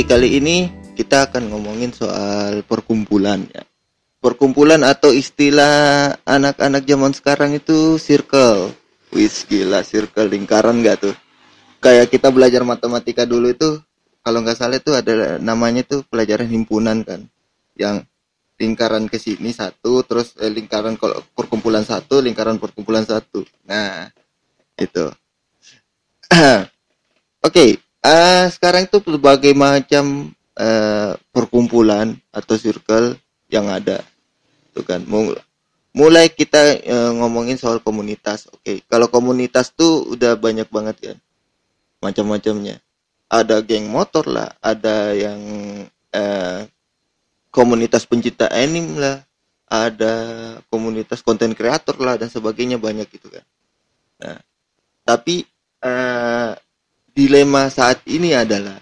Oke, kali ini kita akan ngomongin soal perkumpulan ya. Perkumpulan atau istilah anak-anak zaman sekarang itu circle. Wis gila, circle lingkaran gak tuh? Kayak kita belajar matematika dulu itu kalau nggak salah itu ada namanya tuh pelajaran himpunan kan. Yang lingkaran ke sini satu, terus eh, lingkaran kalau perkumpulan satu, lingkaran perkumpulan satu. Nah, itu. Oke, uh, sekarang itu berbagai macam uh, perkumpulan atau circle yang ada, tuh kan. Mulai kita uh, ngomongin soal komunitas. Oke, okay. kalau komunitas tuh udah banyak banget kan, macam-macamnya. Ada geng motor lah, ada yang uh, komunitas pencinta anime lah, ada komunitas konten kreator lah dan sebagainya banyak gitu kan. Nah, tapi uh, dilema saat ini adalah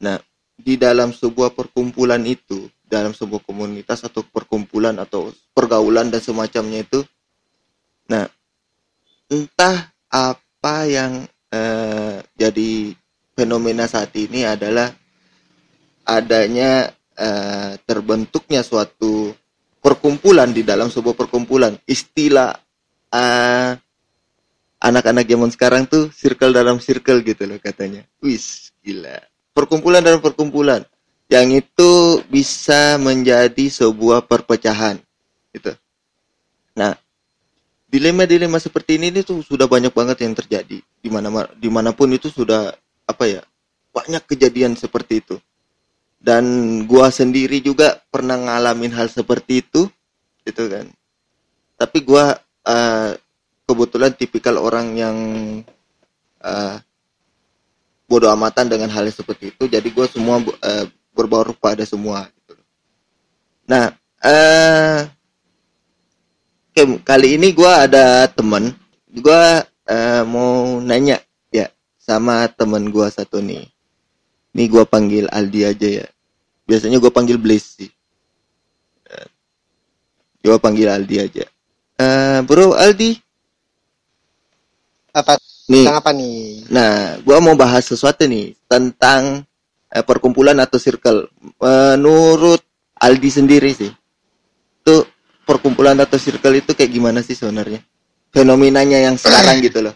nah di dalam sebuah perkumpulan itu dalam sebuah komunitas atau perkumpulan atau pergaulan dan semacamnya itu nah entah apa yang eh, jadi fenomena saat ini adalah adanya eh, terbentuknya suatu perkumpulan di dalam sebuah perkumpulan. Istilah eh, anak-anak zaman sekarang tuh circle dalam circle gitu loh katanya. Wis, gila. Perkumpulan dalam perkumpulan. Yang itu bisa menjadi sebuah perpecahan. Gitu. Nah, dilema-dilema seperti ini, tuh sudah banyak banget yang terjadi. Di mana, di mana pun itu sudah, apa ya, banyak kejadian seperti itu. Dan gua sendiri juga pernah ngalamin hal seperti itu, gitu kan. Tapi gua uh, kebetulan tipikal orang yang uh, bodoh amatan dengan hal yang seperti itu. Jadi gue semua uh, berbaur pada semua gitu. nah uh, kali ini gue ada temen. Gue uh, mau nanya ya sama temen gue satu nih. Ini gue panggil Aldi aja ya. Biasanya gue panggil Blaze sih. Gue panggil Aldi aja. Uh, bro Aldi apa? Nih. Tentang apa nih? Nah gua mau bahas sesuatu nih tentang eh, perkumpulan atau circle. Menurut Aldi sendiri sih tuh perkumpulan atau circle itu kayak gimana sih sebenarnya? Fenomenanya yang sekarang gitu loh.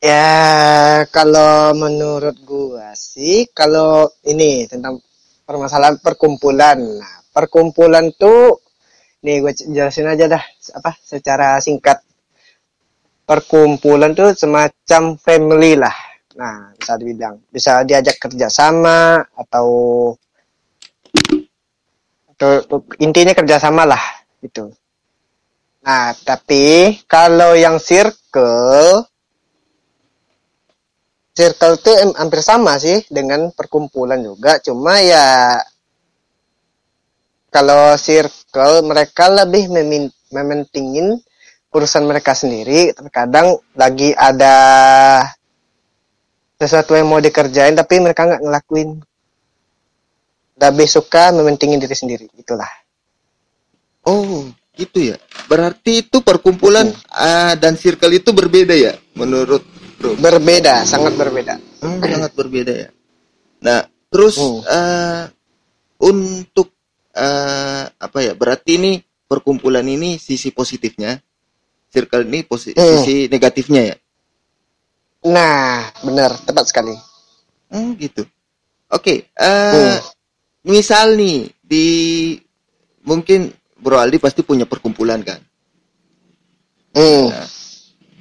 Ya kalau menurut gua sih kalau ini tentang permasalahan perkumpulan. Nah perkumpulan tuh nih gue jelasin aja dah apa secara singkat. Perkumpulan tuh semacam family lah. Nah bisa dibilang bisa diajak kerja sama atau atau intinya kerjasama lah itu nah tapi kalau yang circle circle tuh hampir sama sih dengan perkumpulan juga. Cuma ya kalau circle mereka lebih mementingin urusan mereka sendiri. Terkadang lagi ada sesuatu yang mau dikerjain tapi mereka nggak ngelakuin. Lebih suka mementingin diri sendiri itulah oh gitu ya. Berarti itu perkumpulan uh, dan circle itu berbeda ya menurut bro? Berbeda sangat berbeda. Hmm, sangat berbeda ya. Nah terus hmm. uh, untuk uh, apa ya berarti ini perkumpulan ini sisi positifnya? Circle ini posi hmm. sisi negatifnya ya? Nah benar. Tepat sekali. Hmm, gitu. Oke okay, uh, eh, hmm. misal nih di mungkin Bro Aldi pasti punya perkumpulan kan? Hmm. nah,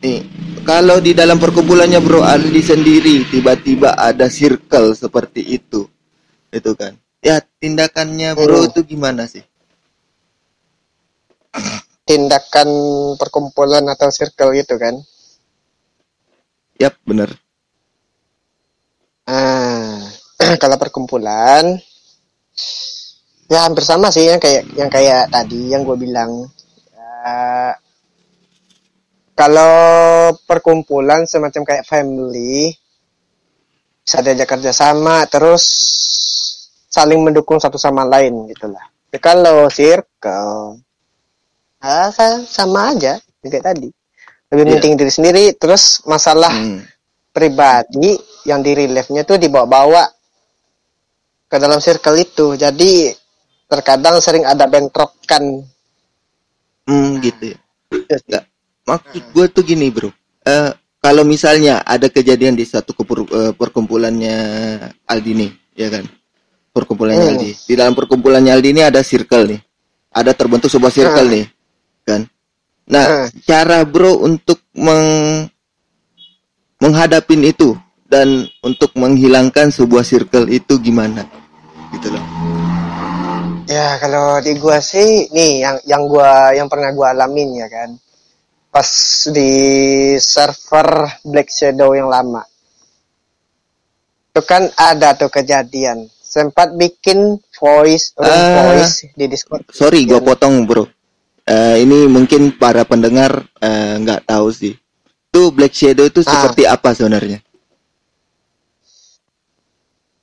nih kalau di dalam perkumpulannya Bro Aldi sendiri tiba-tiba ada circle seperti itu itu kan ya tindakannya bro hmm. itu gimana sih? Tindakan perkumpulan atau circle gitu kan? Yap bener. Ah kalau perkumpulan ya hampir sama sih yang kayak yang kayak tadi yang gue bilang. Uh, kalau perkumpulan semacam kayak family bisa diajak kerja sama terus saling mendukung satu sama lain gitulah. Ya, kalau circle ah, sama aja kayak tadi lebih yeah. penting diri sendiri terus masalah hmm. pribadi yang di reliefnya tuh dibawa-bawa ke dalam circle itu. Jadi terkadang sering ada bentrokan. Hmm, gitu ya. Enggak. Maksud gue tuh gini, Bro. Eh kalau misalnya ada kejadian di satu uh, perkumpulannya Aldi nih, ya kan? Perkumpulannya hmm. Aldi. Di dalam perkumpulannya Aldi ini ada circle nih. Ada terbentuk sebuah circle hmm. nih, kan? Nah, hmm. cara Bro untuk meng menghadapin itu dan untuk menghilangkan sebuah circle itu gimana? Gitu loh. Ya, kalau di gua sih nih yang yang gua yang pernah gua alamin ya kan pas di server Black Shadow yang lama itu kan ada tuh kejadian sempat bikin voice room uh, voice di Discord. Sorry gue potong bro. Uh, ini mungkin para pendengar eh, nggak uh, tahu sih. Tuh Black Shadow itu ah. seperti apa sebenarnya?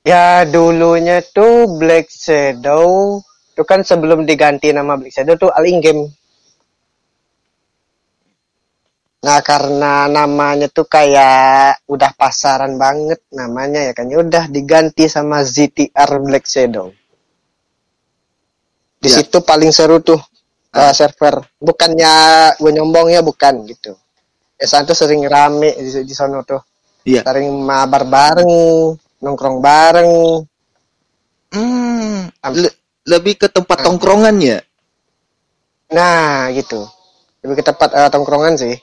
Ya dulunya tuh Black Shadow itu kan sebelum diganti nama Black Shadow tuh All In Game Nah karena namanya tuh kayak udah pasaran banget namanya ya kan, ya udah diganti sama ZTR Black Shadow. Di ya. situ paling seru tuh ah. uh, server. Bukannya gue nyombong ya bukan gitu. Esan tuh sering rame di, di sono tuh. Iya. Sering mabar bareng, nongkrong bareng. Hmm, le lebih ke tempat nah. tongkrongan ya? Nah, gitu. Lebih ke tempat uh, tongkrongan sih.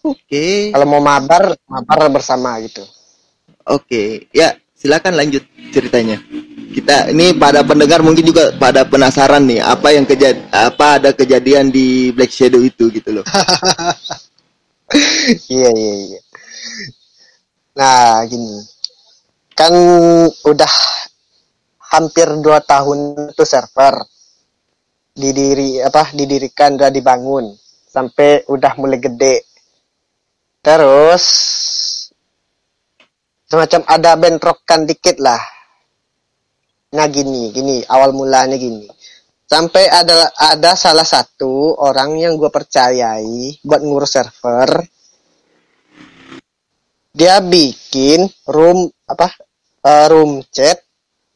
Oke. Okay. Kalau mau mabar, mabar bersama gitu. Oke, okay. ya silakan lanjut ceritanya. Kita ini pada pendengar mungkin juga pada penasaran nih apa yang kejad apa ada kejadian di Black Shadow itu gitu loh. iya iya iya. Nah gini, kan udah hampir dua tahun itu server didiri apa didirikan udah dibangun sampai udah mulai gede Terus semacam ada bentrokan dikit lah. Nah gini, gini awal mulanya gini. Sampai ada ada salah satu orang yang gue percayai buat ngurus server. Dia bikin room apa uh, room chat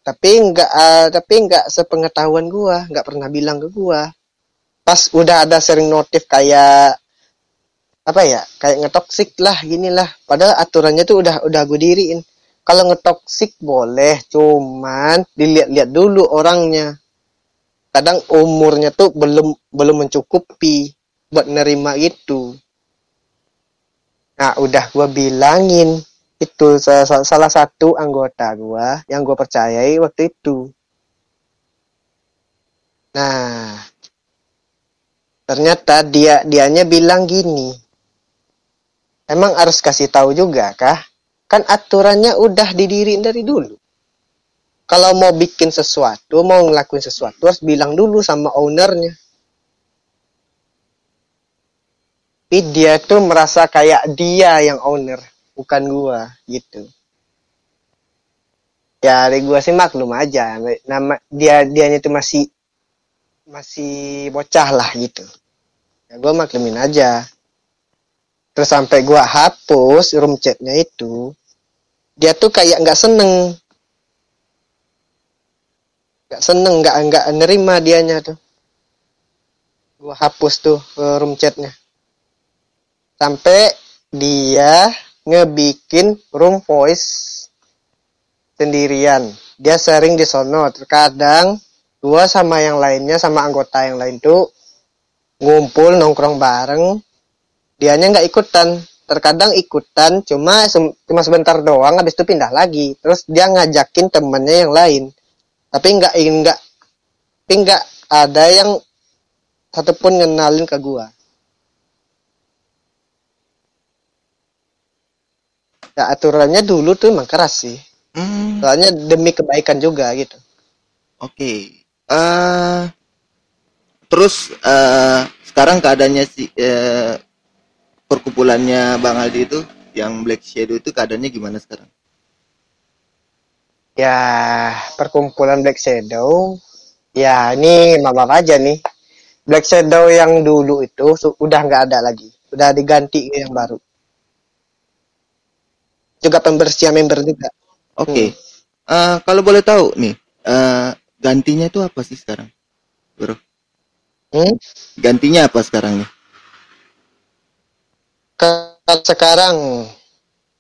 tapi enggak uh, tapi enggak sepengetahuan gua, enggak pernah bilang ke gua. Pas udah ada sering notif kayak apa ya kayak ngetoksik lah gini lah padahal aturannya tuh udah udah gue diriin. Kalau ngetoksik boleh cuman dilihat-lihat dulu orangnya. Kadang umurnya tuh belum belum mencukupi buat nerima itu nah udah gue bilangin itu salah, satu anggota gue yang gue percayai waktu itu. Nah ternyata dia dianya bilang gini Emang harus kasih tahu juga kah? Kan aturannya udah didiriin dari dulu. Kalau mau bikin sesuatu, mau ngelakuin sesuatu harus bilang dulu sama ownernya. Tapi dia tuh merasa kayak dia yang owner, bukan gua gitu. Ya, dari gua sih maklum aja. Nama dia dianya tuh masih masih bocah lah gitu. Ya gua maklumin aja terus sampai gua hapus room chatnya itu dia tuh kayak nggak seneng. Nggak seneng nggak nggak nerima dianya tuh. Gua hapus tuh room chatnya. Sampai dia ngebikin room voice sendirian. Dia sering di sono. Terkadang gua sama yang lainnya sama anggota yang lain tuh ngumpul nongkrong bareng dianya nggak ikutan. Terkadang ikutan cuma cuma sebentar doang habis itu pindah lagi. Terus dia ngajakin temennya yang lain. Tapi nggak nggak tapi nggak ada yang satupun ngenalin ke gua. Ya aturannya dulu tuh emang keras sih. Hmm. soalnya demi kebaikan juga gitu. Oke. Okay. uh, eh, terus uh, sekarang keadaannya si uh, perkumpulannya Bang Aldi itu yang Black Shadow itu keadaannya gimana sekarang? Ya, perkumpulan Black Shadow ya ini maaf aja nih. Black Shadow yang dulu itu udah nggak ada lagi. Udah diganti yang baru. juga pembersihan member juga. Oke. Eh, kalau boleh tahu nih, eh, gantinya itu apa sih sekarang, bro? Hmm? Gantinya apa sekarang nih? Sekarang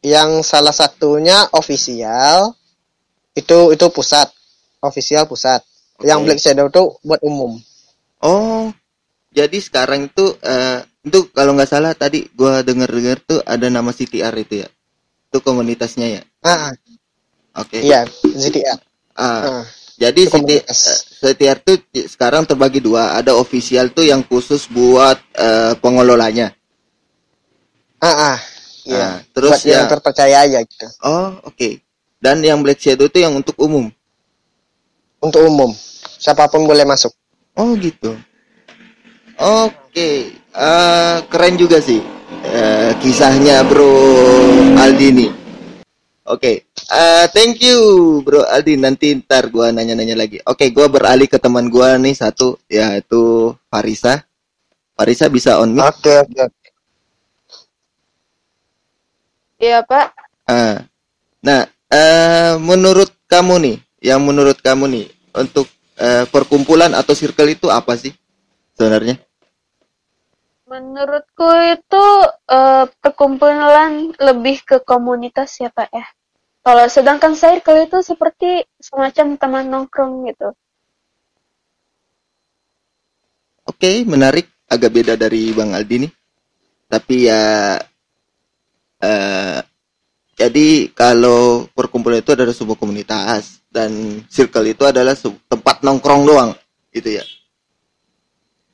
yang salah satunya official itu itu pusat, official pusat. Oke. Yang Black Shadow tuh buat umum. Oh, jadi sekarang itu eh itu kalau nggak salah tadi gua denger-dengar tuh ada nama CTR itu ya. Itu komunitasnya ya. Ah, ah, Oke. iya, ZTR. Ah, Ah, jadi itu CT, komunitas. eh, CTR tuh sekarang terbagi dua. Ada official tuh yang khusus buat eh, pengelolanya. Ah, ah, iya. Ah, terus buat yang ya- terpercaya aja gitu. Oh, oke. Dan yang Black Shadow itu yang untuk umum. Untuk umum, siapa pun boleh masuk. Oh, gitu. Oke. Eh, keren juga sih eh, kisahnya Bro Aldi nih. Oke. Eh, thank you Bro Aldi. Nanti ntar gua nanya-nanya lagi. Oke, gua beralih ke teman gua nih satu yaitu Farisa. Farisa bisa on mic? Oke, oke. oke. Iya Pak, Ah. Nah, eh, menurut kamu nih, yang menurut kamu nih untuk eh, perkumpulan atau circle itu apa sih sebenarnya? menurutku itu eh, perkumpulan lebih ke komunitas ya Pak ya. Kalau sedangkan circle itu seperti semacam teman nongkrong gitu. Oke, menarik. Agak beda dari Bang Aldi nih. Tapi ya, eh, jadi kalau perkumpulan itu adalah sebuah komunitas dan circle itu adalah tempat nongkrong doang, gitu ya.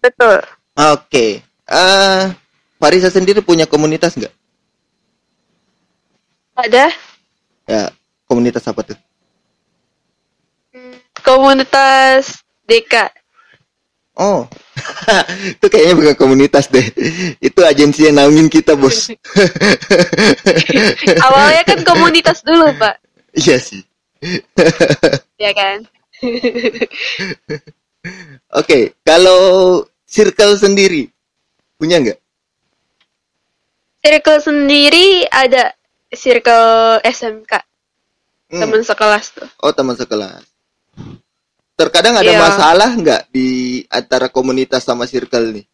Betul. Oke, eh, Farisa sendiri punya komunitas nggak? Ada Ya, komunitas apa tuh? komunitas DK. Oh, itu kayaknya bukan komunitas deh. Itu agensi yang naungin kita, bos. Awalnya kan komunitas dulu Pak, Iya sih. ya kan? Oke, kalau circle sendiri punya nggak? Circle sendiri ada circle SMK, Hmm. teman sekelas tuh. Oh, teman sekelas. Terkadang ada Iya. masalah nggak di antara komunitas sama circle nih?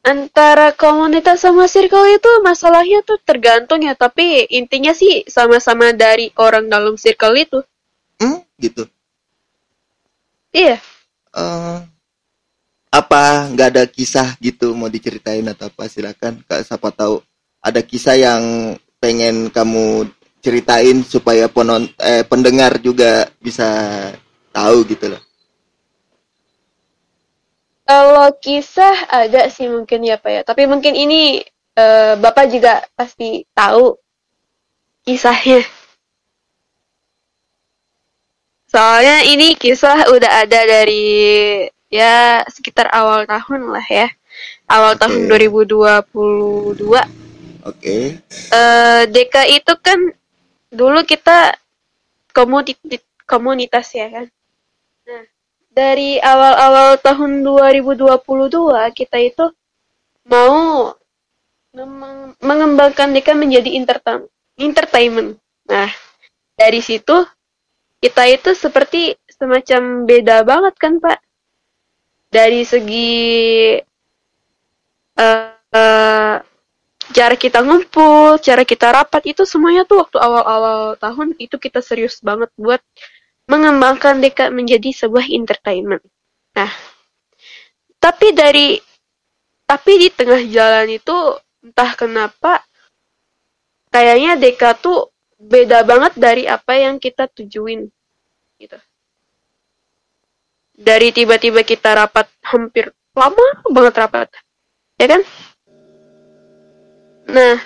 Antara komunitas sama circle itu masalahnya tuh tergantung ya, tapi intinya sih sama-sama dari orang dalam circle itu. Hmm, gitu. Iya, Eh, apa nggak ada kisah gitu mau diceritain atau apa? Silakan, kak. Siapa tahu ada kisah yang pengen kamu ceritain supaya penon eh, pendengar juga bisa tahu gitu loh. kalau kisah ada sih mungkin ya Pak ya, tapi mungkin ini eh, Bapak juga pasti tahu kisahnya. Soalnya ini kisah udah ada dari ya sekitar awal tahun lah ya. Awal Oke. tahun 2022. Oke. eh DK itu kan dulu kita komunitas komunitas ya kan. Nah, dari awal-awal tahun 2022 kita itu mau mengembangkan DK menjadi entertain- entertainment. Nah, dari situ kita itu seperti semacam beda banget kan, Pak? Dari segi eh eh, cara kita ngumpul, cara kita rapat itu semuanya tuh waktu awal-awal tahun itu kita serius banget buat mengembangkan Deka menjadi sebuah entertainment. Nah, tapi dari tapi di tengah jalan itu entah kenapa kayaknya Deka tuh beda banget dari apa yang kita tujuin gitu. Dari tiba-tiba kita rapat hampir lama banget rapat. Ya kan? Nah,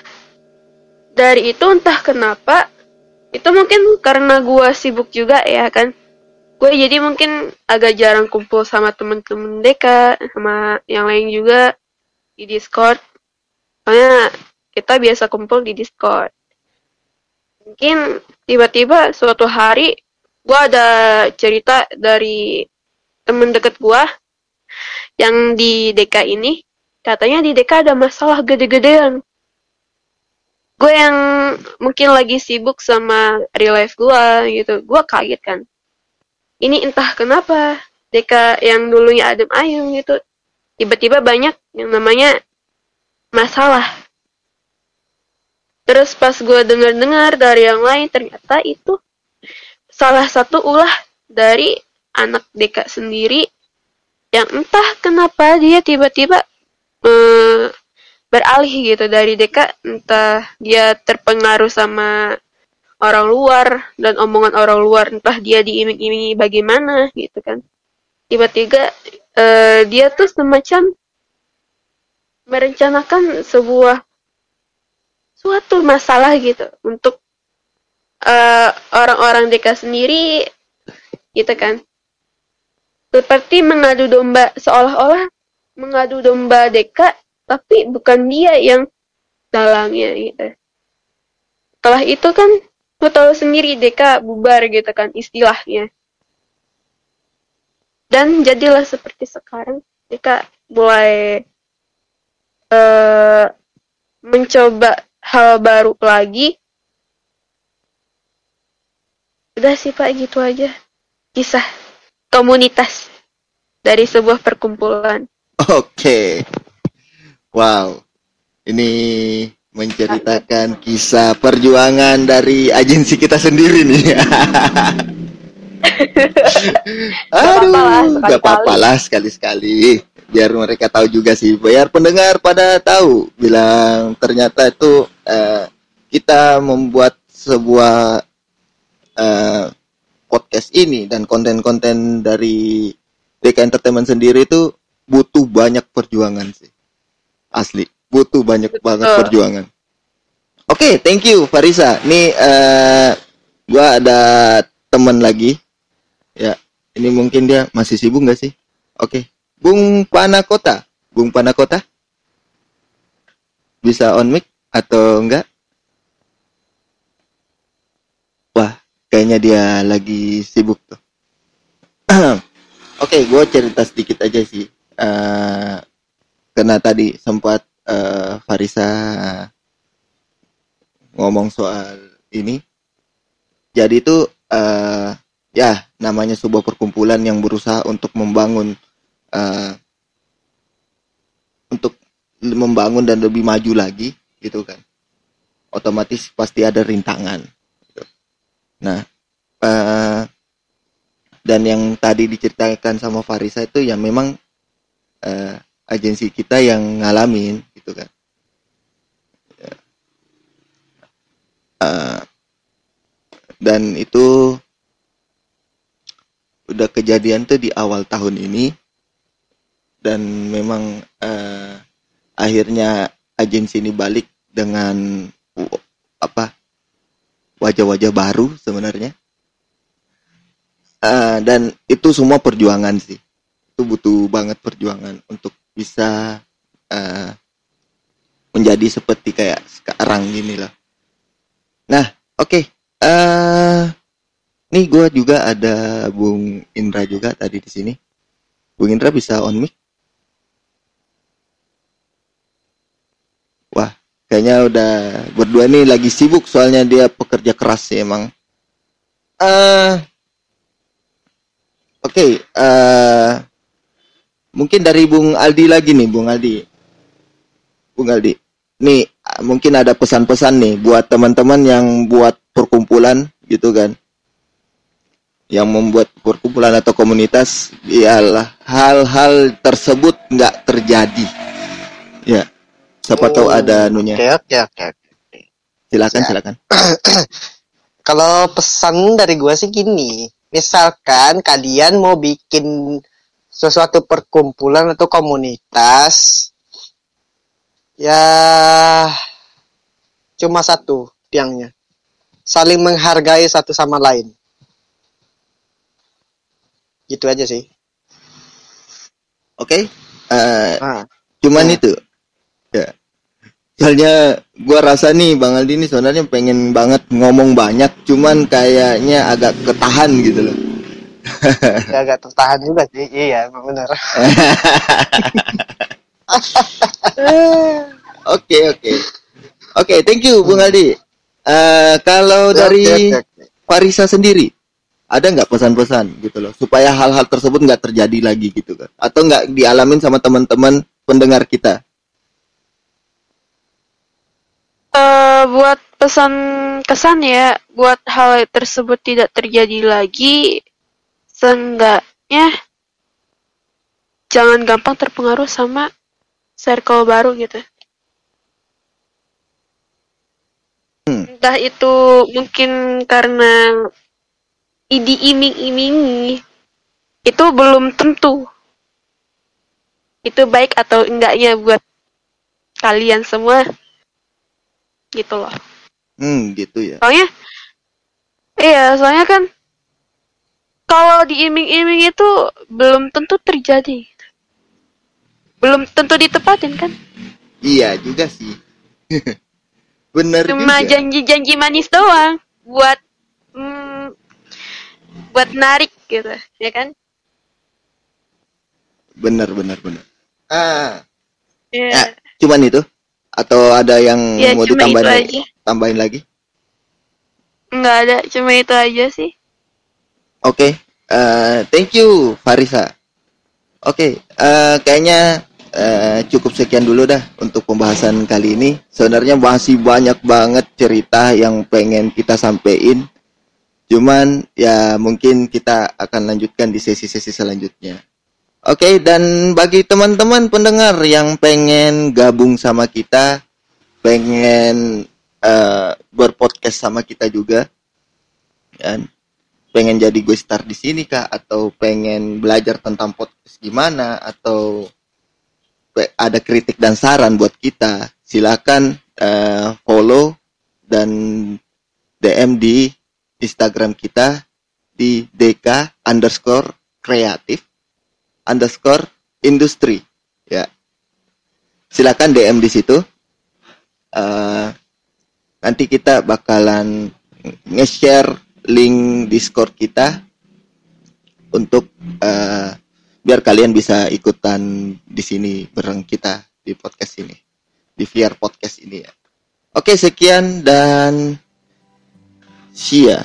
dari itu entah kenapa itu mungkin karena gua sibuk juga ya kan. Gue jadi mungkin agak jarang kumpul sama temen-temen Deka sama yang lain juga di Discord. Soalnya kita biasa kumpul di Discord. Mungkin tiba-tiba suatu hari gua ada cerita dari temen deket gua yang di DK ini katanya di DK ada masalah gede-gedean gue yang mungkin lagi sibuk sama real life gue gitu. Gue kaget kan. Ini entah kenapa Deka yang dulunya adem ayem gitu tiba-tiba banyak yang namanya masalah. Terus pas gue dengar-dengar dari yang lain ternyata itu salah satu ulah dari anak Deka sendiri yang entah kenapa dia tiba-tiba eh, beralih gitu. Dari Deka entah dia terpengaruh sama orang luar dan omongan orang luar entah dia diiming-imingi bagaimana gitu kan. Tiba-tiba eh, dia tuh semacam merencanakan sebuah suatu masalah gitu untuk eh, orang-orang Deka sendiri gitu kan. Seperti mengadu domba seolah-olah mengadu domba Deka tapi bukan dia yang dalangnya gitu. Setelah itu kan lo tahu sendiri Deka bubar gitu kan istilahnya. Dan jadilah seperti sekarang Deka mulai eh mencoba hal baru lagi. Udah sih pak gitu aja. Kisah komunitas dari sebuah perkumpulan. Oke. Wow. Ini menceritakan kisah perjuangan dari agensi kita sendiri nih. Aduh, gak apa-apa lah sekali-sekali. Biar mereka tahu juga sih. Biar pendengar pada tahu. Bilang ternyata itu eh, kita membuat sebuah eh, podcast ini dan konten-konten dari DK Entertainment sendiri itu butuh banyak perjuangan sih. Asli, butuh banyak banget Betul. perjuangan. Oke, thank you Farisa. Nih eh gua ada teman lagi. Ya, ini mungkin dia masih sibuk nggak sih? Oke. Bung Panakota. Bung Panakota. Bisa on mic atau enggak? Wah, kayaknya dia lagi sibuk tuh. Oke, gue cerita sedikit aja sih. Eh, karena tadi sempat eh, Farisa ngomong soal ini. Jadi itu eh, ya namanya sebuah perkumpulan yang berusaha untuk membangun eh, untuk membangun dan lebih maju lagi gitu kan. Otomatis pasti ada rintangan. gitu. Nah, eh, dan yang tadi diceritakan sama Farisa itu ya memang eh, agensi kita yang ngalamin gitu kan. Eh, dan itu udah kejadian tuh di awal tahun ini. Dan memang eh, akhirnya agensi ini balik dengan uh, apa wajah-wajah baru sebenarnya. Eh, dan itu semua perjuangan sih. Itu butuh banget perjuangan untuk bisa eh, menjadi seperti kayak sekarang gini lah. Nah oke eh nih gue juga ada Bung Indra juga tadi di sini. Bung Indra bisa on mic? Wah kayaknya udah berdua nih lagi sibuk soalnya dia pekerja keras sih emang. Eh Oke, eh mungkin dari Bung Aldi lagi nih, Bung Aldi. Bung Aldi. Nih, mungkin ada pesan-pesan nih buat teman-teman yang buat perkumpulan gitu kan. Yang membuat perkumpulan atau komunitas ialah hal-hal tersebut nggak terjadi. Ya. Siapa tahu ada anunya. Oke, oke, oke. oke. Silakan, Ya. silakan. Kalau pesan dari gua sih gini, misalkan kalian mau bikin sesuatu perkumpulan atau komunitas, ya cuma satu tiangnya, saling menghargai satu sama lain. Gitu aja sih. Oke. Eh Nah, cuman Ya. itu ya soalnya gua rasa nih bang Aldi ini sebenarnya pengen banget ngomong banyak cuman kayaknya agak ketahan gitu loh ya agak tertahan juga sih. Iya, benar. oke oke Oke, thank you Bung Aldi. Eh, kalau dari Oke, oke, oke. Farisa sendiri, ada nggak pesan-pesan gitu loh, supaya hal-hal tersebut nggak terjadi lagi gitu kan? Atau nggak dialamin sama teman-teman pendengar kita? Eh, buat pesan kesan ya, buat hal tersebut tidak terjadi lagi, seenggaknya jangan gampang terpengaruh sama circle baru gitu. Hmm. Entah itu mungkin karena diiming-imingi, itu belum tentu. Itu baik atau enggaknya buat kalian semua. Gitu loh. Hmm, gitu ya. Soalnya, iya, soalnya kan kalau diiming-iming itu belum tentu terjadi. Belum tentu ditepatin kan? Iya juga sih. Bener Cuma janji-janji manis doang buat mm, buat narik gitu, ya kan? Bener, bener, bener. Ah, Iya. ya, cuman itu? Atau ada yang Ya, mau ditambahin aja. tambahin lagi? Nggak ada, cuma itu aja sih. Oke, eh, thank you Farisa. Oke, eh, kayaknya eh, cukup sekian dulu dah untuk pembahasan kali ini. Sebenarnya masih banyak banget cerita yang pengen kita sampein. Cuman ya mungkin kita akan lanjutkan di sesi-sesi selanjutnya. Oke, dan bagi teman-teman pendengar yang pengen gabung sama kita, pengen eh, berpodcast sama kita juga, dan pengen jadi gue star di sini kah atau pengen belajar tentang podcast gimana? Atau ada kritik dan saran buat kita? Silakan eh, follow dan DM di Instagram kita di DK underscore kreatif underscore industri. Ya. Silakan DM di situ. Eh, nanti kita bakalan nge-share link Discord kita untuk eh, biar kalian bisa ikutan di sini bareng kita di podcast ini di VR podcast ini ya. Oke sekian dan see ya.